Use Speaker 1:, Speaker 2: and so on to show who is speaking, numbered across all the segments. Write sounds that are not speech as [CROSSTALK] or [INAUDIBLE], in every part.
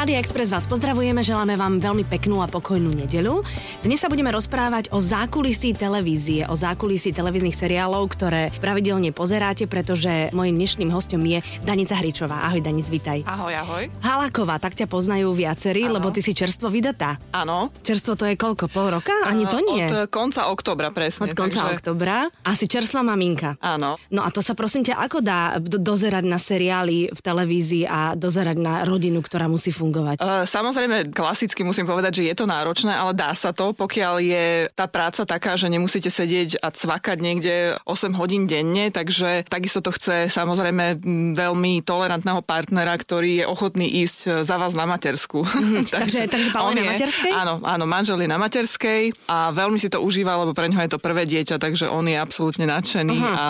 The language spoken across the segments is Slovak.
Speaker 1: Rádia Express vás pozdravujeme, želáme vám veľmi peknú a pokojnú nedelu. Dnes sa budeme rozprávať o zákulisí televízie, o zákulisí televíznych seriálov, ktoré pravidelne pozeráte, pretože mojim dnešným hostom je Danica Hričová. Ahoj Danic, vitaj.
Speaker 2: Ahoj, ahoj.
Speaker 1: Halaková, tak ťa poznajú viacerí,
Speaker 2: Áno.
Speaker 1: lebo ty si čerstvo vydatá.
Speaker 2: Áno.
Speaker 1: Čerstvo to je koľko? Pol roka? Ani to nie.
Speaker 2: Od konca oktobra presne.
Speaker 1: Od konca
Speaker 2: takže...
Speaker 1: oktobra. Asi čerstvá maminka.
Speaker 2: Áno.
Speaker 1: No a to sa prosím ťa, ako dá do- dozerať na seriály v televízii a dozerať na rodinu, ktorá musí fungovať?
Speaker 2: Uh, samozrejme, klasicky musím povedať, že je to náročné, ale dá sa to, pokiaľ je tá práca taká, že nemusíte sedieť a cvakať niekde 8 hodín denne, takže takisto to chce samozrejme veľmi tolerantného partnera, ktorý je ochotný ísť e, za vás na matersku. [LAUGHS]
Speaker 1: Takže- takže Paolo
Speaker 2: on
Speaker 1: je na materskej?
Speaker 2: Áno, áno, manžel je na materskej a veľmi si to užíva, lebo pre ňoho je to prvé dieťa, takže on je absolútne nadšený a,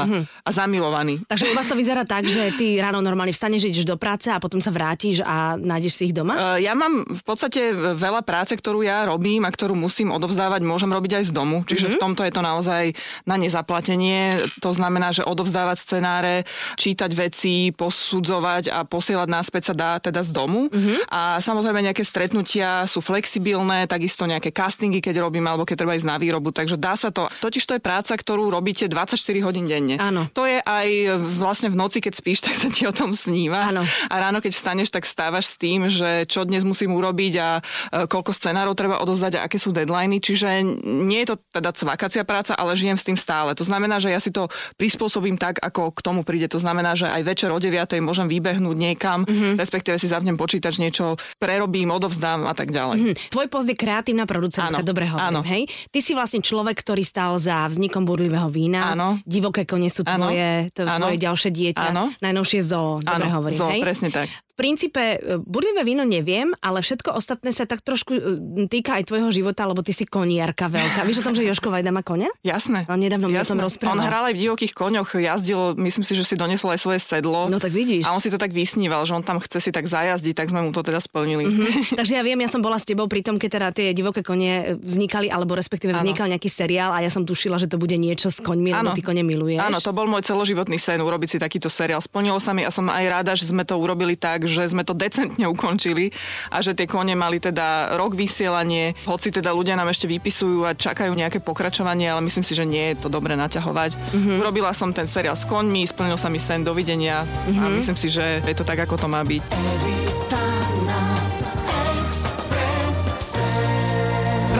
Speaker 2: a zamilovaný.
Speaker 1: Takže u vás to vyzerá tak, že ty ráno normálne vstaneš, ideš do práce a potom sa vrátiš a nájdeš si ich doma?
Speaker 2: Uh, Ja mám v podstate veľa práce, ktorú ja robím a ktorú musím odovzdávať, môžem robiť aj z domu. Čiže mm-hmm. v tomto je to naozaj na nezaplatenie. To znamená, že odovzdávať scenáre, čítať veci, posudzovať a posielať náspäť sa dá teda z domu. Mm-hmm. A samozrejme nejaké stretnutia sú flexibilné, takisto nejaké castingy, keď robím, alebo keď treba ísť na výrobu. Takže dá sa to. Totiž to je práca, ktorú robíte 24 hodín denne.
Speaker 1: Áno.
Speaker 2: To je aj vlastne v noci, keď spíš, [LAUGHS] tak sa ti o tom sníva.
Speaker 1: Áno.
Speaker 2: A ráno, keď vstaneš, tak stávaš s tým, že čo dnes musím urobiť a e, koľko scenárov treba odozdať a aké sú deadliny. Čiže nie je to teda cvakacia práca, ale žijem s tým stále. To znamená, že ja si to prispôsobím tak, ako k tomu príde. To znamená, že aj večer o 9. môžem vybehnúť niekam, mm-hmm. respektíve si zapnem počítač, niečo prerobím, odovzdám a tak ďalej.
Speaker 1: Hm, Tvoj post je kreatívna producentka,
Speaker 2: Áno,
Speaker 1: dobre hovorím,
Speaker 2: áno.
Speaker 1: hej? Ty si vlastne človek, ktorý stál za vznikom burlivého vína.
Speaker 2: Áno.
Speaker 1: Divoké kone sú tvoje,
Speaker 2: Áno.
Speaker 1: tvoje ďalšie dieťa.
Speaker 2: Áno.
Speaker 1: Najnovšie zoo, dobre
Speaker 2: Áno,
Speaker 1: hovorím,
Speaker 2: zo,
Speaker 1: hej?
Speaker 2: presne tak.
Speaker 1: V princípe e, burlivé víno neviem, ale všetko ostatné sa tak trošku e, týka aj tvojho života, lebo ty si koniarka veľká. Vieš o tom, že Joško Vajda má konia?
Speaker 2: Jasné.
Speaker 1: No, nedávno mi o tom rozprával.
Speaker 2: On hral aj v divokých koňoch, jazdil, myslím si, že si donesol aj svoje sedlo.
Speaker 1: No tak vidíš.
Speaker 2: A on si to tak vysníval, že on tam chce si tak zajazdiť, tak sme mu to teda splnili. Mm-hmm. [LAUGHS]
Speaker 1: Takže ja viem, ja som bola s tebou pri tom, keď teda tie divoké kone vznikali, alebo respektíve vznikal nejaký seriál a ja som tušila, že to bude niečo s koňmi, lebo ty kone miluješ.
Speaker 2: Áno, to bol môj celoživotný sen, urobiť si takýto seriál. Splnilo sa mi a som aj rada, že sme to urobili tak, že sme to decentne ukončili a že tie kone mali teda rok vysielanie, hoci teda ľudia nám ešte vypisujú a čakajú nejaké pokračovanie, ale myslím si, že nie je to dobre naťahovať. Mm-hmm. Urobila som ten seriál s koňmi, splnil sa mi sen, dovidenia mm-hmm. a myslím si, že je to tak, ako to má byť.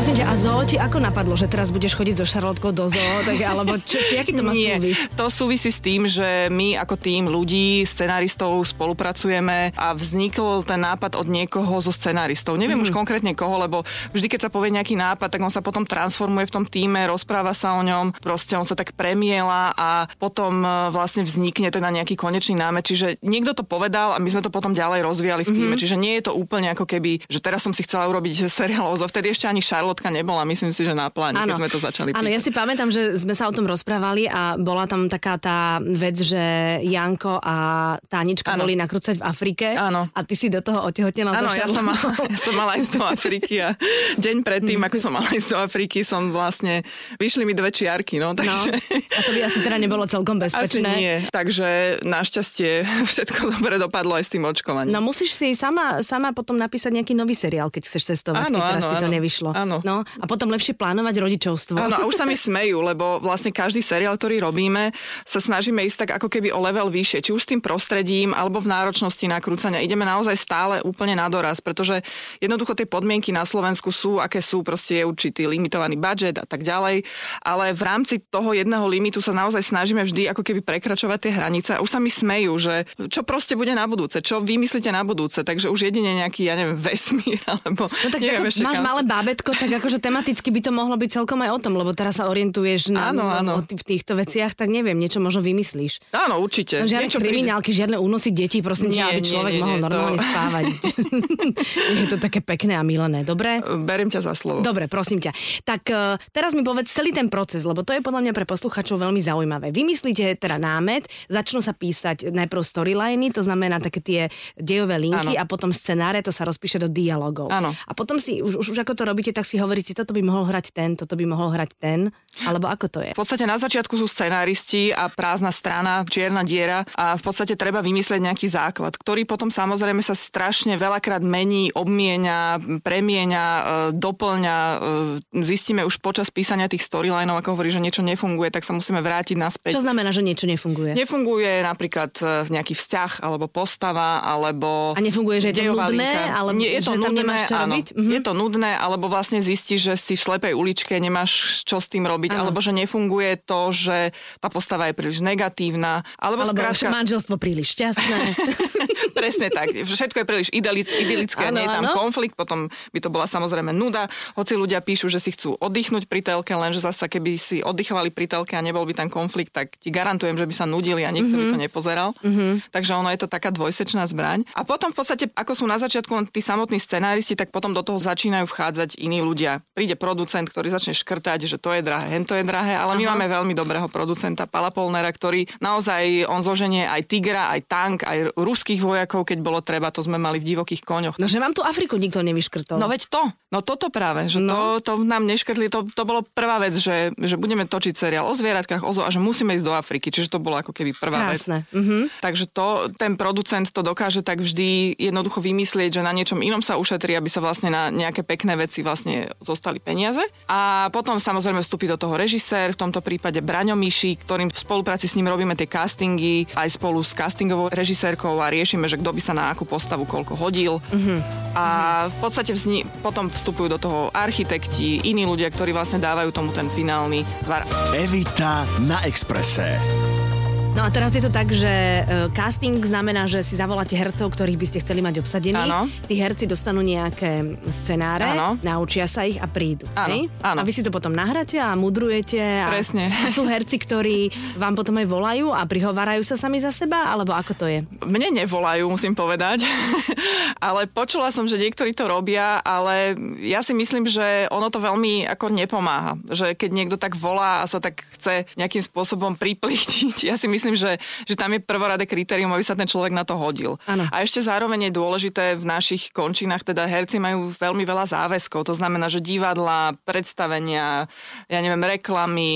Speaker 1: Prosím ťa, a zoo ti ako napadlo, že teraz budeš chodiť so Šarlotkou do zoo, tak, alebo čo, či, aký to má
Speaker 2: Nie,
Speaker 1: súvis?
Speaker 2: to súvisí s tým, že my ako tým ľudí, scenaristov spolupracujeme a vznikol ten nápad od niekoho zo scenaristov. Neviem mm. už konkrétne koho, lebo vždy, keď sa povie nejaký nápad, tak on sa potom transformuje v tom týme, rozpráva sa o ňom, proste on sa tak premiela a potom e, vlastne vznikne teda nejaký konečný námet. Čiže niekto to povedal a my sme to potom ďalej rozvíjali v týme. Mm. Čiže nie je to úplne ako keby, že teraz som si chcela urobiť seriál o zoo. Vtedy ešte ani Šarlotka nebola, myslím si, že na pláne, keď sme to začali
Speaker 1: Áno, ja si pamätám, že sme sa o tom rozprávali a bola tam taká tá vec, že Janko a Tánička
Speaker 2: Áno.
Speaker 1: boli nakrúcať v Afrike
Speaker 2: Áno.
Speaker 1: a ty si do toho otehotnela.
Speaker 2: Áno, ja som, mala, [LAUGHS] ja som mala ísť do Afriky a deň predtým, ako som mala ísť do Afriky, som vlastne, vyšli mi dve čiarky, no,
Speaker 1: No,
Speaker 2: takže...
Speaker 1: a to by asi teda nebolo celkom
Speaker 2: Asi
Speaker 1: bezpečné.
Speaker 2: nie. Takže našťastie [LAUGHS] všetko dobre dopadlo aj s tým očkovaním.
Speaker 1: No musíš si sama, sama potom napísať nejaký nový seriál, keď chceš cestovať,
Speaker 2: Áno,
Speaker 1: keď
Speaker 2: áno,
Speaker 1: to
Speaker 2: áno.
Speaker 1: nevyšlo.
Speaker 2: Áno.
Speaker 1: No, a potom lepšie plánovať rodičovstvo.
Speaker 2: Áno, a už sa mi smejú, lebo vlastne každý seriál, ktorý robíme, sa snažíme ísť tak ako keby o level vyššie. Či už s tým prostredím, alebo v náročnosti nakrúcania. Ideme naozaj stále úplne na doraz, pretože jednoducho tie podmienky na Slovensku sú, aké sú, proste je určitý limitovaný budget a tak ďalej. Ale v rámci toho jedného limitu sa naozaj snažíme vždy ako keby prekračovať tie hranice. A už sa mi smejú, že čo proste bude na budúce, čo vymyslíte na budúce. Takže už jedine nejaký, ja neviem, [LAUGHS] vesmír, alebo
Speaker 1: No tak
Speaker 2: neviem ešte
Speaker 1: máš
Speaker 2: kam
Speaker 1: malé bábetko, tak akože tematicky by to mohlo byť celkom aj o tom, lebo teraz sa orientuješ na,
Speaker 2: Áno, áno.
Speaker 1: o v týchto veciach, tak neviem, niečo možno vymyslíš.
Speaker 2: Áno, určite.
Speaker 1: No, žiadne
Speaker 2: Niečo príde.
Speaker 1: kriminálky, žiadne únosy detí, prosím ťa, aby človek
Speaker 2: nie,
Speaker 1: mohol
Speaker 2: nie, to-
Speaker 1: normálne spávať. [LAUGHS] je to také pekné a milené, dobre?
Speaker 2: Beriem ťa za slovo.
Speaker 1: Dobre, prosím ťa. Tak uh, teraz mi povedz celý ten proces, lebo to je podľa mňa pre posluchačov veľmi zaujímavé. Vymyslíte teda námet, začnú sa písať najprv storyliny, to znamená také tie dejové linky
Speaker 2: Áno.
Speaker 1: a potom scenáre, to sa rozpíše do dialogov.
Speaker 2: Áno.
Speaker 1: A potom si, už, už ako to robíte, tak si hovoríte, toto by mohol hrať ten, toto by mohol hrať ten, alebo ako to je?
Speaker 2: V podstate na začiatku sú scenáristi a prázdna strana, čierna diera a v podstate treba vymyslieť nejaký základ, ktorý potom samozrejme sa strašne veľakrát mení, obmienia, premieňa, e, doplňa. E, zistíme už počas písania tých storylinov, ako hovorí, že niečo nefunguje, tak sa musíme vrátiť naspäť.
Speaker 1: Čo znamená, že niečo nefunguje?
Speaker 2: Nefunguje napríklad e, nejaký vzťah, alebo postava, alebo...
Speaker 1: A nefunguje, že je to nudné, alebo
Speaker 2: Nie, je to
Speaker 1: že
Speaker 2: nudné, áno.
Speaker 1: robiť? Mhm.
Speaker 2: Je to nudné, alebo vlastne zistíš, že si v slepej uličke, nemáš čo s tým robiť,
Speaker 1: Áno.
Speaker 2: alebo že nefunguje to, že tá postava je príliš negatívna, alebo,
Speaker 1: Alebo
Speaker 2: skrátka,
Speaker 1: manželstvo príliš šťastné. [LAUGHS]
Speaker 2: presne tak, všetko je príliš idylic, idylické, nie je tam
Speaker 1: áno.
Speaker 2: konflikt, potom by to bola samozrejme nuda, hoci ľudia píšu, že si chcú oddychnúť pri telke, lenže zasa keby si oddychovali pri telke a nebol by tam konflikt, tak ti garantujem, že by sa nudili a nikto
Speaker 1: Mhm.
Speaker 2: by to nepozeral. Takže ono je to taká dvojsečná zbraň. A potom v podstate, ako sú na začiatku len tí samotní scenáristi, tak potom do toho začínajú vchádzať iní ľudia. Príde producent, ktorý začne škrtať, že to je drahé, hen to je drahé, ale my
Speaker 1: Aha.
Speaker 2: máme veľmi dobrého producenta, Pala Polnera, ktorý naozaj, on zoženie aj tigra, aj tank, aj ruských vojakov, keď bolo treba, to sme mali v divokých koňoch.
Speaker 1: No, že vám tu Afriku nikto nevyškrtol.
Speaker 2: No veď to, no toto práve, že
Speaker 1: No.
Speaker 2: to, to nám neškrtli, to, to bolo prvá vec, že, že budeme točiť seriál o zvieratkách, o zoo a že musíme ísť do Afriky, čiže to bolo ako keby prvá vec.
Speaker 1: Krásne. Mhm.
Speaker 2: Takže to, ten producent to dokáže tak vždy jednoducho vymyslieť, že na niečom inom sa ušetrí, aby sa vlastne na nejaké pekné veci vlastne zostali peniaze. A potom samozrejme vstúpi do toho režisér, v tomto prípade Braňo Miši, ktorým v spolupráci s ním robíme tie castingy aj spolu s castingovou režisérkou a riešime, že kto by sa na akú postavu koľko hodil. A v podstate vzni- potom vstupujú do toho architekti, iní ľudia, ktorí vlastne dávajú tomu ten finálny tvar.
Speaker 3: Evita na Exprese.
Speaker 1: No a teraz je to tak, že e, casting znamená, že si zavoláte hercov, ktorých by ste chceli mať obsadených.
Speaker 2: Áno.
Speaker 1: Tí herci dostanú nejaké scenáre,
Speaker 2: Áno.
Speaker 1: naučia sa ich a prídu.
Speaker 2: Áno, áno.
Speaker 1: A vy si to potom nahráte a mudrujete. A
Speaker 2: Presne.
Speaker 1: A [LAUGHS] sú herci, ktorí vám potom aj volajú a prihovárajú sa sami za seba, alebo ako to je?
Speaker 2: Mne nevolajú, musím povedať, [LAUGHS] ale počula som, že niektorí to robia, ale ja si myslím, že ono to veľmi ako nepomáha. Že keď niekto tak volá a sa tak chce nejakým spôsobom [LAUGHS] priplítiť, ja si myslím, že, že tam je prvoradé kritérium, aby sa ten človek na to hodil.
Speaker 1: Áno.
Speaker 2: A ešte zároveň je dôležité v našich končinách, teda herci majú veľmi veľa záväzkov, to znamená, že divadla, predstavenia, ja neviem, reklamy,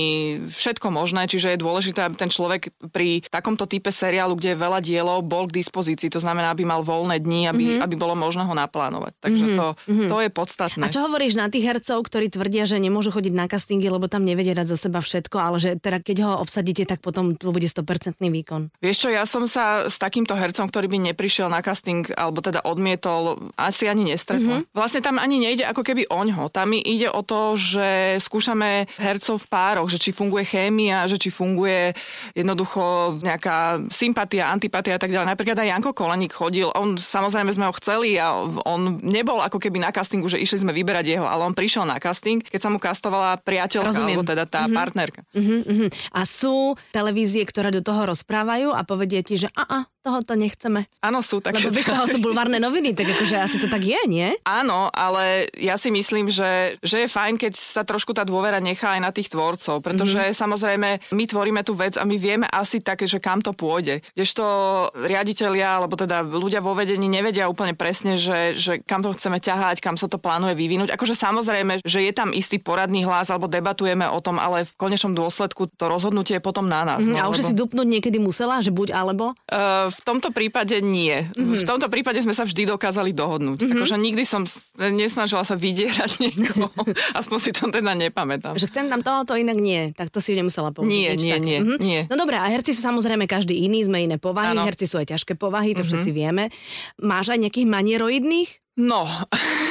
Speaker 2: všetko možné, čiže je dôležité, aby ten človek pri takomto type seriálu, kde je veľa dielov, bol k dispozícii, to znamená, aby mal voľné dni, aby, mm-hmm. aby bolo možné ho naplánovať. Takže mm-hmm. to, to je podstatné.
Speaker 1: A čo hovoríš na tých hercov, ktorí tvrdia, že nemôžu chodiť na castingy, lebo tam nevedia dať zo seba všetko, ale že teda keď ho obsadíte, tak potom to bude 100% výkon.
Speaker 2: Vieš čo, ja som sa s takýmto hercom, ktorý by neprišiel na casting, alebo teda odmietol, asi ani nestretla. Mm-hmm. Vlastne tam ani nejde ako keby oňho. Tam mi ide o to, že skúšame hercov v pároch, že či funguje chémia, že či funguje jednoducho nejaká sympatia, antipatia a tak ďalej. Napríklad aj Janko Koleník chodil, on samozrejme sme ho chceli a on nebol ako keby na castingu, že išli sme vyberať jeho, ale on prišiel na casting, keď sa mu kastovala priateľka,
Speaker 1: Rozumiem.
Speaker 2: alebo teda tá mm-hmm. partnerka.
Speaker 1: Uh-huh. A sú televízie, ktoré do toho rozprávajú a povedia ti, že a, a toho to nechceme.
Speaker 2: Áno, sú také.
Speaker 1: Lebo vieš, toho sú bulvárne noviny, tak akože asi to tak je, nie?
Speaker 2: Áno, ale ja si myslím, že, že je fajn, keď sa trošku tá dôvera nechá aj na tých tvorcov, pretože mm-hmm. samozrejme my tvoríme tú vec a my vieme asi také, že kam to pôjde. Kdežto riaditeľia, alebo teda ľudia vo vedení nevedia úplne presne, že, že kam to chceme ťahať, kam sa to plánuje vyvinúť. Akože samozrejme, že je tam istý poradný hlas, alebo debatujeme o tom, ale v konečnom dôsledku to rozhodnutie je potom na nás.
Speaker 1: Mm,
Speaker 2: no,
Speaker 1: a už
Speaker 2: lebo-
Speaker 1: si dupnúť niekedy musela, že buď alebo?
Speaker 2: Uh, v tomto prípade nie. Mm-hmm. V tomto prípade sme sa vždy dokázali dohodnúť. Mm-hmm. Akože nikdy som nesnažila sa vydierať [LAUGHS] niekoho. Aspoň si to teda nepamätám.
Speaker 1: Že chcem tam tohoto, inak nie. Tak to si nemusela povedať.
Speaker 2: Nie, nie, nie,
Speaker 1: Mhm.
Speaker 2: nie.
Speaker 1: No dobré, a herci sú samozrejme každý iný, sme iné povahy,
Speaker 2: Áno.
Speaker 1: herci sú aj ťažké povahy, to
Speaker 2: Mhm.
Speaker 1: všetci vieme. Máš aj nejakých manieroidných?
Speaker 2: No,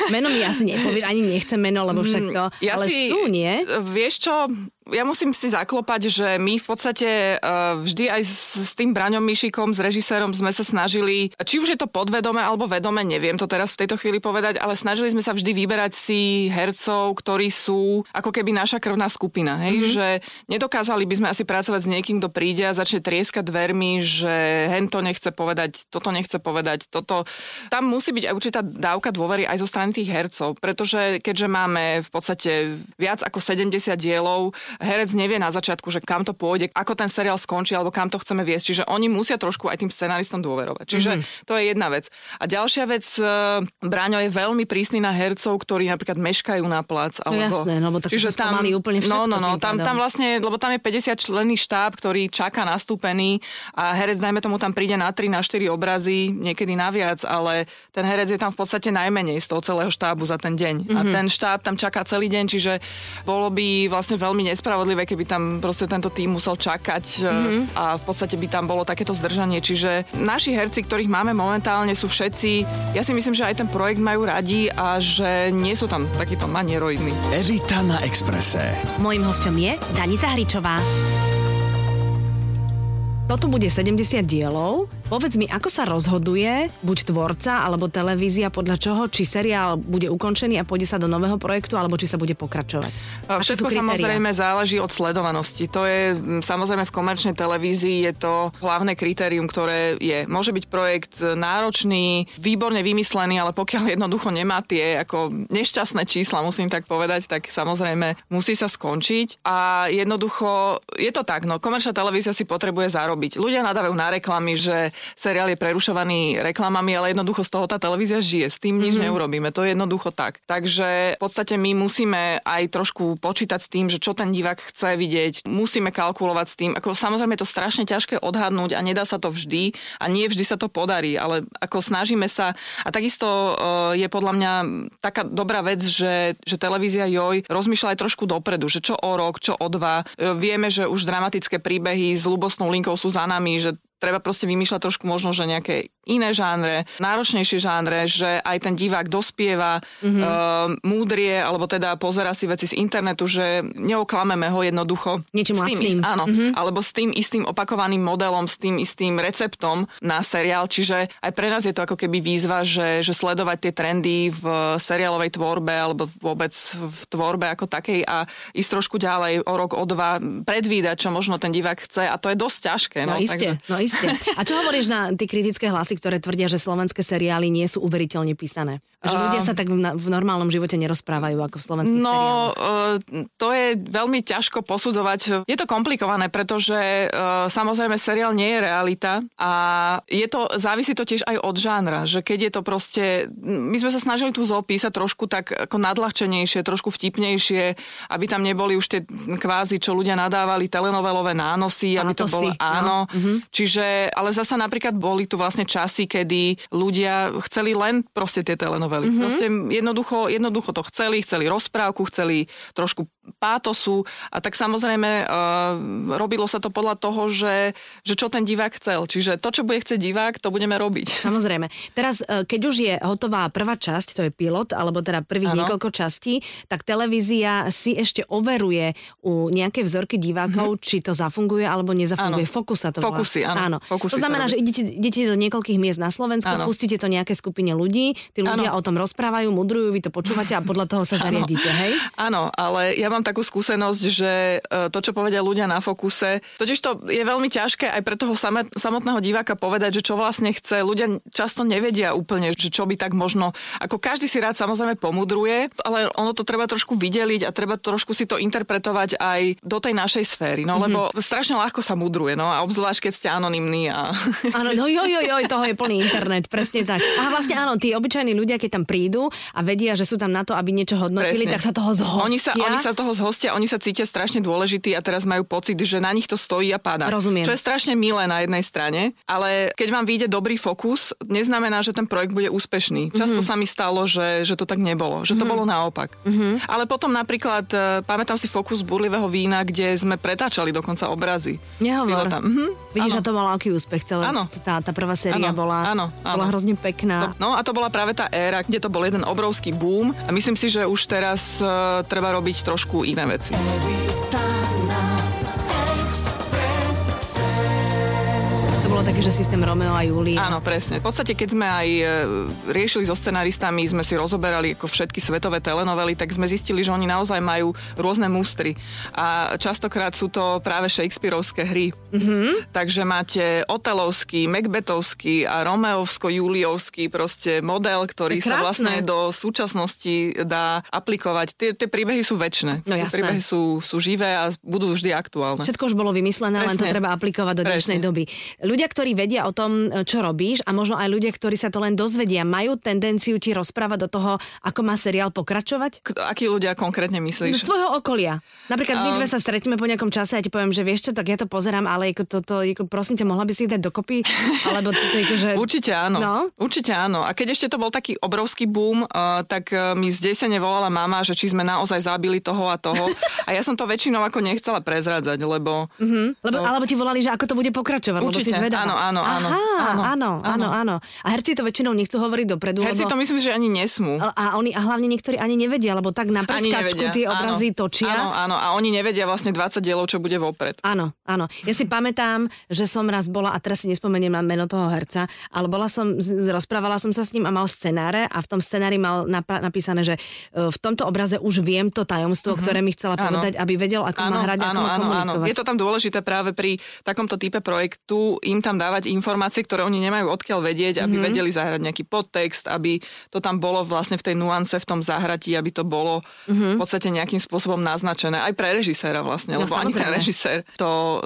Speaker 1: Meno mi asi nepovieš, ani nechcem meno, lebo však to,
Speaker 2: Mm, ja
Speaker 1: ale
Speaker 2: si,
Speaker 1: sú, nie?
Speaker 2: Vieš čo, ja musím si zaklopať, že my v podstate uh, vždy aj s, s tým Braňom Mišikom, s režisérom sme sa snažili, či už je to podvedome alebo vedome, neviem to teraz v tejto chvíli povedať, ale snažili sme sa vždy vyberať si hercov, ktorí sú ako keby naša krvná skupina. Hej? Mm-hmm. Že nedokázali by sme asi pracovať s niekým, kto príde a začne trieskať dvermi, že hen to nechce povedať, toto nechce povedať, toto. Tam musí byť aj určitá dávka dôvery aj zo strany tých hercov, pretože keďže máme v podstate viac ako 70 dielov, herec nevie na začiatku, že kam to pôjde, ako ten seriál skončí alebo kam to chceme viesť. Čiže oni musia trošku aj tým scenaristom dôverovať. Čiže mm-hmm. to je jedna vec. A ďalšia vec, uh, Bráňo je veľmi prísny na hercov, ktorí napríklad meškajú na plac.
Speaker 1: No alebo, no jasné, lebo tak čiže tam, úplne všetko.
Speaker 2: No, no, no, tam, tam vlastne, lebo tam je 50 členný štáb, ktorý čaká nastúpený a herec, najmä tomu, tam príde na 3, na 4 obrazy, niekedy naviac, ale ten herec je tam v podstate najmenej z toho celého štábu za ten deň. Mm-hmm. A mhm. ten štáb tam čaká celý deň, čiže bolo by vlastne veľmi nespravodlivé, keby tam proste tento tým musel čakať mm-hmm. a v podstate by tam bolo takéto zdržanie. Čiže naši herci, ktorých máme momentálne, sú všetci, ja si myslím, že aj ten projekt majú radi a že nie sú tam takíto manieroidní.
Speaker 3: Evita na Exprese.
Speaker 1: Mojím hostom je Danica Hričová. Toto bude 70 dielov. Povedz mi, ako sa rozhoduje buď tvorca alebo televízia podľa čoho, či seriál bude ukončený a pôjde sa do nového projektu, alebo či sa bude pokračovať?
Speaker 2: Všetko samozrejme záleží od sledovanosti. To je samozrejme v komerčnej televízii je to hlavné kritérium, ktoré je. Môže byť projekt náročný, výborne vymyslený, ale pokiaľ jednoducho nemá tie ako nešťastné čísla, musím tak povedať, tak samozrejme musí sa skončiť. A jednoducho je to tak, no komerčná televízia si potrebuje zároveň robiť. Ľudia nadávajú na reklamy, že seriál je prerušovaný reklamami, ale jednoducho z toho tá televízia žije. S tým nič mm-hmm. neurobíme. To je jednoducho tak. Takže v podstate my musíme aj trošku počítať s tým, že čo ten divák chce vidieť. Musíme kalkulovať s tým. Ako samozrejme je to strašne ťažké odhadnúť a nedá sa to vždy a nie vždy sa to podarí, ale ako snažíme sa a takisto uh, je podľa mňa taká dobrá vec, že, že televízia Joj rozmýšľa aj trošku dopredu, že čo o rok, čo o dva. Uh, vieme, že už dramatické príbehy s ľubostnou linkou sú za nami, že treba proste vymýšľať trošku možno, že nejaké iné žánre, náročnejšie žánre, že aj ten divák dospieva, mm-hmm. uh, múdrie, alebo teda pozera si veci z internetu, že neoklameme ho jednoducho.
Speaker 1: Niečím
Speaker 2: s tým
Speaker 1: ist,
Speaker 2: áno, mm-hmm. alebo s tým istým opakovaným modelom, s tým istým receptom na seriál. Čiže aj pre nás je to ako keby výzva, že, že sledovať tie trendy v seriálovej tvorbe alebo vôbec v tvorbe ako takej a ísť trošku ďalej o rok, o dva, predvídať, čo možno ten divák chce a to je dosť ťažké.
Speaker 1: No, no iste, takže... no iste Isté. A čo hovoríš na tie kritické hlasy, ktoré tvrdia, že slovenské seriály nie sú uveriteľne písané? Že ľudia sa tak v, normálnom živote nerozprávajú ako v slovenských
Speaker 2: No,
Speaker 1: seriáloch.
Speaker 2: Uh, to je veľmi ťažko posudzovať. Je to komplikované, pretože uh, samozrejme seriál nie je realita a je to, závisí to tiež aj od žánra, že keď je to proste, my sme sa snažili tú zoo písať trošku tak ako nadľahčenejšie, trošku vtipnejšie, aby tam neboli už tie kvázi, čo ľudia nadávali, telenovelové nánosy, aby to, to bolo, si, no. áno. Uh-huh. Čiže, ale zasa napríklad boli tu vlastne časy, kedy ľudia chceli len proste tie telenovely novely. Mm-hmm. Proste jednoducho, jednoducho to chceli, chceli rozprávku, chceli trošku pátosu a tak samozrejme uh, robilo sa to podľa toho, že, že čo ten divák chcel. Čiže to, čo bude chcieť divák, to budeme robiť. [LAUGHS]
Speaker 1: Samozrejme. Teraz, uh, keď už je hotová prvá časť, to je pilot, alebo teda prvých ano. niekoľko častí, tak televízia si ešte overuje u nejakej vzorky divákov, mm-hmm. či to zafunguje alebo nezafunguje. Ano. Fokus sa to
Speaker 2: Fokusy, áno.
Speaker 1: Áno. To znamená, že idete, idete do niekoľkých miest na Slovensku, ano. pustíte to nejaké skupine ľudí, tí ľudia ano. o tom rozprávajú, mudrujú, vy to počúvate a podľa toho sa zariadíte, hej?
Speaker 2: Áno, ale ja mám takú skúsenosť, že e, to, čo povedia ľudia na fokuse, totiž to je veľmi ťažké aj pre toho samotného diváka povedať, že čo vlastne chce. Ľudia často nevedia úplne, že čo by tak možno, ako každý si rád samozrejme pomudruje, ale ono to treba trošku vydeliť a treba trošku si to interpretovať aj do tej našej sféry, no mm-hmm. lebo strašne ľahko sa mudruje, no a obzvlášť, keď ste anonimní a... [LAUGHS]
Speaker 1: Áno, no jo, jo, jo, toho je plný internet, presne tak. A vlastne áno, tí obyčajní ľudia, keď tam prídu a vedia, že sú tam na to, aby niečo hodnotili, Presne. tak sa toho zhostia.
Speaker 2: Oni sa, oni sa toho zhostia, oni sa cítia strašne dôležití a teraz majú pocit, že na nich to stojí a páda.
Speaker 1: Rozumiem.
Speaker 2: Čo je strašne milé na jednej strane, ale keď vám vyjde dobrý fokus, neznamená, že ten projekt bude úspešný. Často mm-hmm. sa mi stalo, že, že to tak nebolo, že to mm-hmm. bolo naopak. Mm-hmm. Ale potom napríklad, e, pamätám si fokus burlivého vína, kde sme pretáčali dokonca obrazy.
Speaker 1: Nehovor. Mm-hmm. Vidíš, že to mal aký úspech celé. Tá, tá prvá séria ano. bola,
Speaker 2: ano.
Speaker 1: bola hrozne pekná.
Speaker 2: To, no a to bola práve tá éra, kde to bol jeden obrovský boom a myslím si, že už teraz uh, treba robiť trošku iné veci.
Speaker 1: To bolo také, že systém Romeo a Julia.
Speaker 2: Áno, presne. V podstate, keď sme aj e, riešili so scenaristami, sme si rozoberali ako všetky svetové telenovely, tak sme zistili, že oni naozaj majú rôzne mústry. A častokrát sú to práve Shakespeareovské hry. Mm-hmm. Takže máte Otelovský, Macbethovský a Romeovsko-Juliovský proste model, ktorý sa vlastne do súčasnosti dá aplikovať. Tie, tie príbehy sú väčšie.
Speaker 1: No,
Speaker 2: tie príbehy sú, sú živé a budú vždy aktuálne.
Speaker 1: Všetko už bolo vymyslené, Presne. len to treba aplikovať do dnešnej Presne. doby. Ľudia, ktorí vedia o tom, čo robíš a možno aj ľudia, ktorí sa to len dozvedia, majú tendenciu ti rozprávať do toho, ako má seriál pokračovať?
Speaker 2: K- akí ľudia konkrétne myslíš?
Speaker 1: Z svojho okolia. Napríklad my dve sa stretneme po nejakom čase a ti poviem, že vieš čo, tak ja to pozerám, ale ako toto, ako, prosím ťa, mohla by si ich dať dokopy? [LAUGHS] Alebo toto, ako, že...
Speaker 2: Určite áno. No? Určite áno. A keď ešte to bol taký obrovský boom, uh, tak uh, mi zdesene volala mama, že či sme naozaj zabili toho a toho. [LAUGHS] A ja som to väčšinou ako nechcela prezrádzať, lebo...
Speaker 1: Mm-hmm. lebo to... Alebo ti volali, že ako to bude pokračovať,
Speaker 2: Určite,
Speaker 1: lebo si zvedavá.
Speaker 2: áno, áno, áno,
Speaker 1: Aha, áno, áno, áno, áno. A herci to väčšinou nechcú hovoriť dopredu.
Speaker 2: Herci
Speaker 1: lebo...
Speaker 2: to myslím, že ani nesmú.
Speaker 1: A, a oni, a hlavne niektorí ani nevedia, lebo tak na prskačku tie obrazy
Speaker 2: áno,
Speaker 1: točia.
Speaker 2: Áno, áno, a oni nevedia vlastne 20 dielov, čo bude vopred.
Speaker 1: Áno, áno. Ja si pamätám, že som raz bola, a teraz si nespomeniem na meno toho herca, ale bola som, rozprávala som sa s ním a mal scenáre a v tom scenári mal napísané, že e, v tomto obraze už viem to tajomstvo, mm-hmm. ktoré mi chcela povedať, aby vedel, ako áno, má hrať, áno, ako áno, áno.
Speaker 2: Je to tam dôležité práve pri takomto type projektu im tam dávať informácie, ktoré oni nemajú odkiaľ vedieť, aby mm-hmm. vedeli zahrať nejaký podtext, aby to tam bolo vlastne v tej nuance, v tom zahratí, aby to bolo mm-hmm. v podstate nejakým spôsobom naznačené. Aj pre režiséra vlastne, no, lebo samozrejme. ani ten režisér to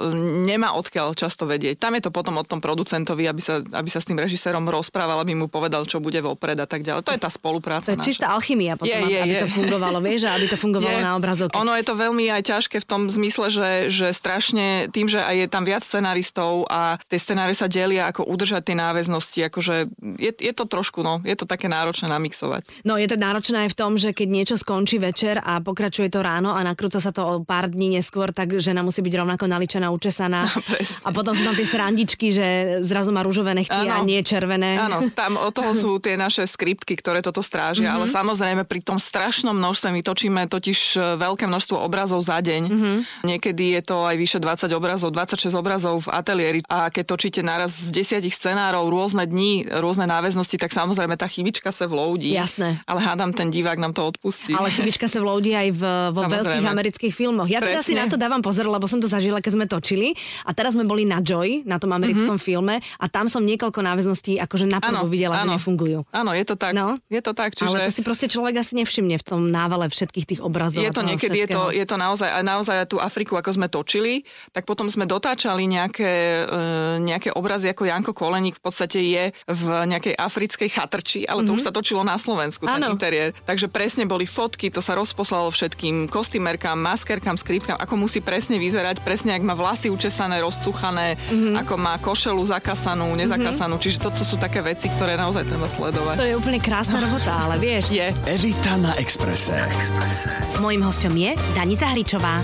Speaker 2: nemá odkiaľ často vedieť. Tam je to potom od tom producentovi, aby sa, aby sa s tým režisérom rozprával, aby mu povedal, čo bude vopred a tak ďalej. To je tá spolupráca.
Speaker 1: To je naša. čistá alchymia potom, je, je, aby je. to fungovalo, vieš, aby to fungovalo je. na obrazovke.
Speaker 2: Ono je to veľmi aj ťažké v tom zmysle, že, že strašne tým, že aj je tam viac scenaristov a tie scenáre sa delia, ako udržať tie náväznosti, akože je, je to trošku, no, je to také náročné namixovať.
Speaker 1: No je to náročné aj v tom, že keď niečo skončí večer a pokračuje to ráno a nakrúca sa to o pár dní neskôr, tak žena musí byť rovnako naličená, učesaná. [LAUGHS] a potom sú tam tie srandičky, že zrazu má rúžové nechty ano. a nie červené.
Speaker 2: Áno, tam od toho sú tie naše skriptky, ktoré toto strážia, mm-hmm. ale samozrejme pri tom strašnom množstve my točíme totiž e, veľké množstvo obrazov za deň. Mm-hmm. Niekedy je to aj vyše 20 obrazov, 26 obrazov v ateliéri a keď točíte naraz z desiatich scenárov rôzne dni, rôzne náväznosti, tak samozrejme tá chybička sa vloudí.
Speaker 1: Jasné.
Speaker 2: Ale hádam, ten divák nám to odpustí.
Speaker 1: Ale chybička sa vloudí aj v, vo samozrejme. veľkých amerických filmoch. Ja teda si na to dávam pozor, lebo som to zažila, keď sme točili a teraz sme boli na Joy, na tom americkom mm-hmm. filme a tam som niekoľko náväzností akože naprvo videla, ano. že nefungujú.
Speaker 2: Áno, je to tak. No. Je to tak. Čiže...
Speaker 1: Ale to si proste človek asi nevšimne v tom návale všetkých tých obrazov.
Speaker 2: Je to niekedy, je to, je to naozaj, naozaj tú Afriku, ako sme točili, tak potom sme dotáčali nejaké, e, nejaké obrazy, ako Janko Koleník v podstate je v nejakej africkej chatrči, ale to mm-hmm. už sa točilo na Slovensku, ten ano. interiér. Takže presne boli fotky, to sa rozposlalo všetkým kostýmerkám, maskerkám, skripkám, ako musí presne vyzerať, presne ak má vlasy učesané, rozcuchané, mm-hmm. ako má košelu zakasanú, nezakasanú. Mm-hmm. Čiže toto sú také veci, ktoré naozaj treba sledovať.
Speaker 1: To je úplne krásna robota, ale vieš.
Speaker 2: Je.
Speaker 3: Evita na Exprese. Na Exprese.
Speaker 1: Mojím hostom je Danica Hričová.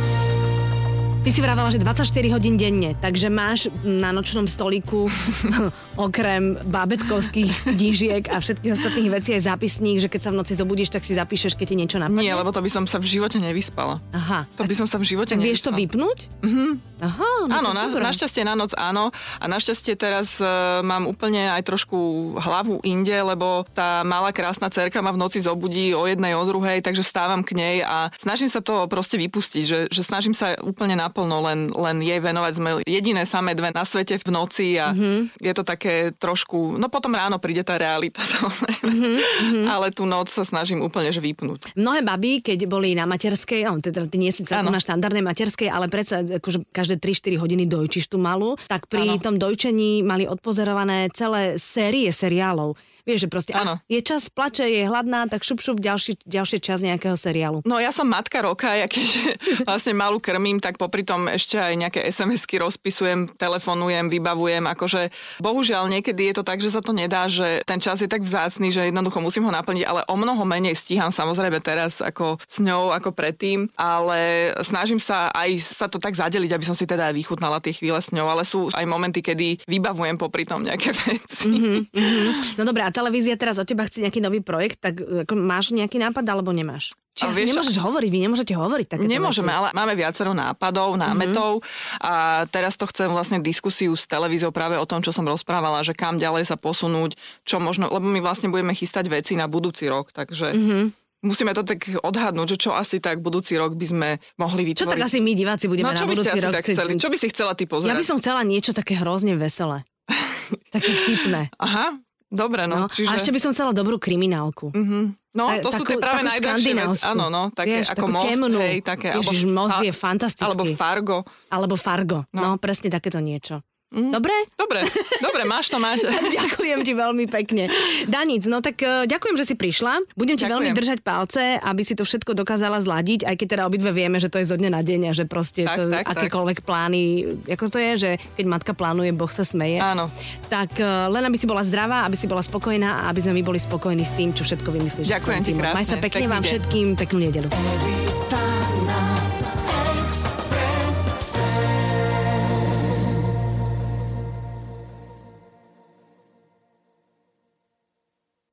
Speaker 1: Ty si vravela, že 24 hodín denne, takže máš na nočnom stoliku [LAUGHS] okrem bábetkovských knížiek a všetkých ostatných vecí aj zápisník, že keď sa v noci zobudíš, tak si zapíšeš, keď ti niečo napadne?
Speaker 2: Nie, lebo to by som sa v živote nevyspala.
Speaker 1: Aha.
Speaker 2: To by som sa v živote
Speaker 1: tak
Speaker 2: nevyspala.
Speaker 1: vieš to vypnúť?
Speaker 2: Mhm.
Speaker 1: Aha, no
Speaker 2: áno, na, našťastie na noc áno. A našťastie teraz uh, mám úplne aj trošku hlavu inde, lebo tá malá krásna cerka ma v noci zobudí o jednej, o druhej, takže vstávam k nej a snažím sa to proste vypustiť, že, že snažím sa úplne naplno len, len jej venovať. Sme jediné samé dve na svete v noci a mm-hmm. je to také trošku, no potom ráno príde tá realita [LAUGHS] samozrejme, mm-hmm. ale tú noc sa snažím úplne že vypnúť.
Speaker 1: Mnohé baby, keď boli na materskej, no, teda ty nie si celkom na štandardnej materskej, ale predsa akože každé 3-4 hodiny dojčíš tú malú, tak pri ano. tom dojčení mali odpozorované celé série seriálov. Vieš, že proste
Speaker 2: ano.
Speaker 1: je čas, plače, je hladná, tak šup, šup, ďalší, ďalší čas nejakého seriálu.
Speaker 2: No ja som matka roka, ja keď [LAUGHS] vlastne malú krmím, tak popri tom ešte aj nejaké SMS-ky rozpisujem, telefonujem, vybavujem, akože bohužiaľ niekedy je to tak, že sa to nedá, že ten čas je tak vzácný, že jednoducho musím ho naplniť, ale o mnoho menej stíham samozrejme teraz ako s ňou, ako predtým, ale snažím sa aj sa to tak zadeliť, aby som som si teda aj vychutnala tie chvíle s ňou, ale sú aj momenty, kedy vybavujem popri tom nejaké [LAUGHS] veci.
Speaker 1: Mm-hmm. No dobré, a televízia teraz od teba chce nejaký nový projekt, tak ako, máš nejaký nápad alebo nemáš? Či
Speaker 2: vieš,
Speaker 1: nemôžeš hovoriť, vy nemôžete hovoriť takéto
Speaker 2: Nemôžeme,
Speaker 1: veci.
Speaker 2: ale máme viacero nápadov, námetov mm-hmm. a teraz to chcem vlastne diskusiu s televíziou práve o tom, čo som rozprávala, že kam ďalej sa posunúť, čo možno, lebo my vlastne budeme chystať veci na budúci rok, takže mm-hmm. Musíme to tak odhadnúť, že čo asi tak budúci rok by sme mohli vytvoriť.
Speaker 1: Čo tak asi my diváci budeme
Speaker 2: no, čo
Speaker 1: na
Speaker 2: by
Speaker 1: budúci
Speaker 2: si asi
Speaker 1: rok
Speaker 2: tak chceli? Čo by si chcela ty pozerať?
Speaker 1: Ja by som chcela niečo také hrozne veselé. [LAUGHS] také vtipné.
Speaker 2: Aha, dobre, no.
Speaker 1: No.
Speaker 2: Čiže...
Speaker 1: A ešte by som chcela dobrú kriminálku.
Speaker 2: Mm-hmm. No, to sú tie
Speaker 1: takú-
Speaker 2: práve
Speaker 1: takú
Speaker 2: najdrahšie veci. Áno, no, také
Speaker 1: Vieš,
Speaker 2: ako
Speaker 1: takú
Speaker 2: most,
Speaker 1: temnú.
Speaker 2: hej, také.
Speaker 1: Ježiš, most je fantastický.
Speaker 2: Alebo Fargo.
Speaker 1: Alebo Fargo. No,
Speaker 2: No.
Speaker 1: presne takéto niečo. Dobre?
Speaker 2: Dobre, dobre, máš to mať. [LAUGHS]
Speaker 1: ďakujem ti veľmi pekne. Danic, no tak uh, ďakujem, že si prišla. Budem ti
Speaker 2: Ďakujem.
Speaker 1: veľmi držať palce, aby si to všetko dokázala zladiť, aj keď teda obidve vieme, že to je zo dňa na deň a že proste
Speaker 2: Tak,
Speaker 1: to,
Speaker 2: tak, tak.
Speaker 1: akékoľvek plány, ako to je, že keď matka plánuje, Boh sa smeje.
Speaker 2: Áno.
Speaker 1: Tak uh, len aby si bola zdravá, aby si bola spokojná a aby sme my boli spokojní s tým, čo všetko vymyslíš.
Speaker 2: Ďakujem ti krásne.
Speaker 1: Maj sa pekne
Speaker 2: Pekný
Speaker 1: vám
Speaker 2: deň.
Speaker 1: všetkým, peknú nedelu.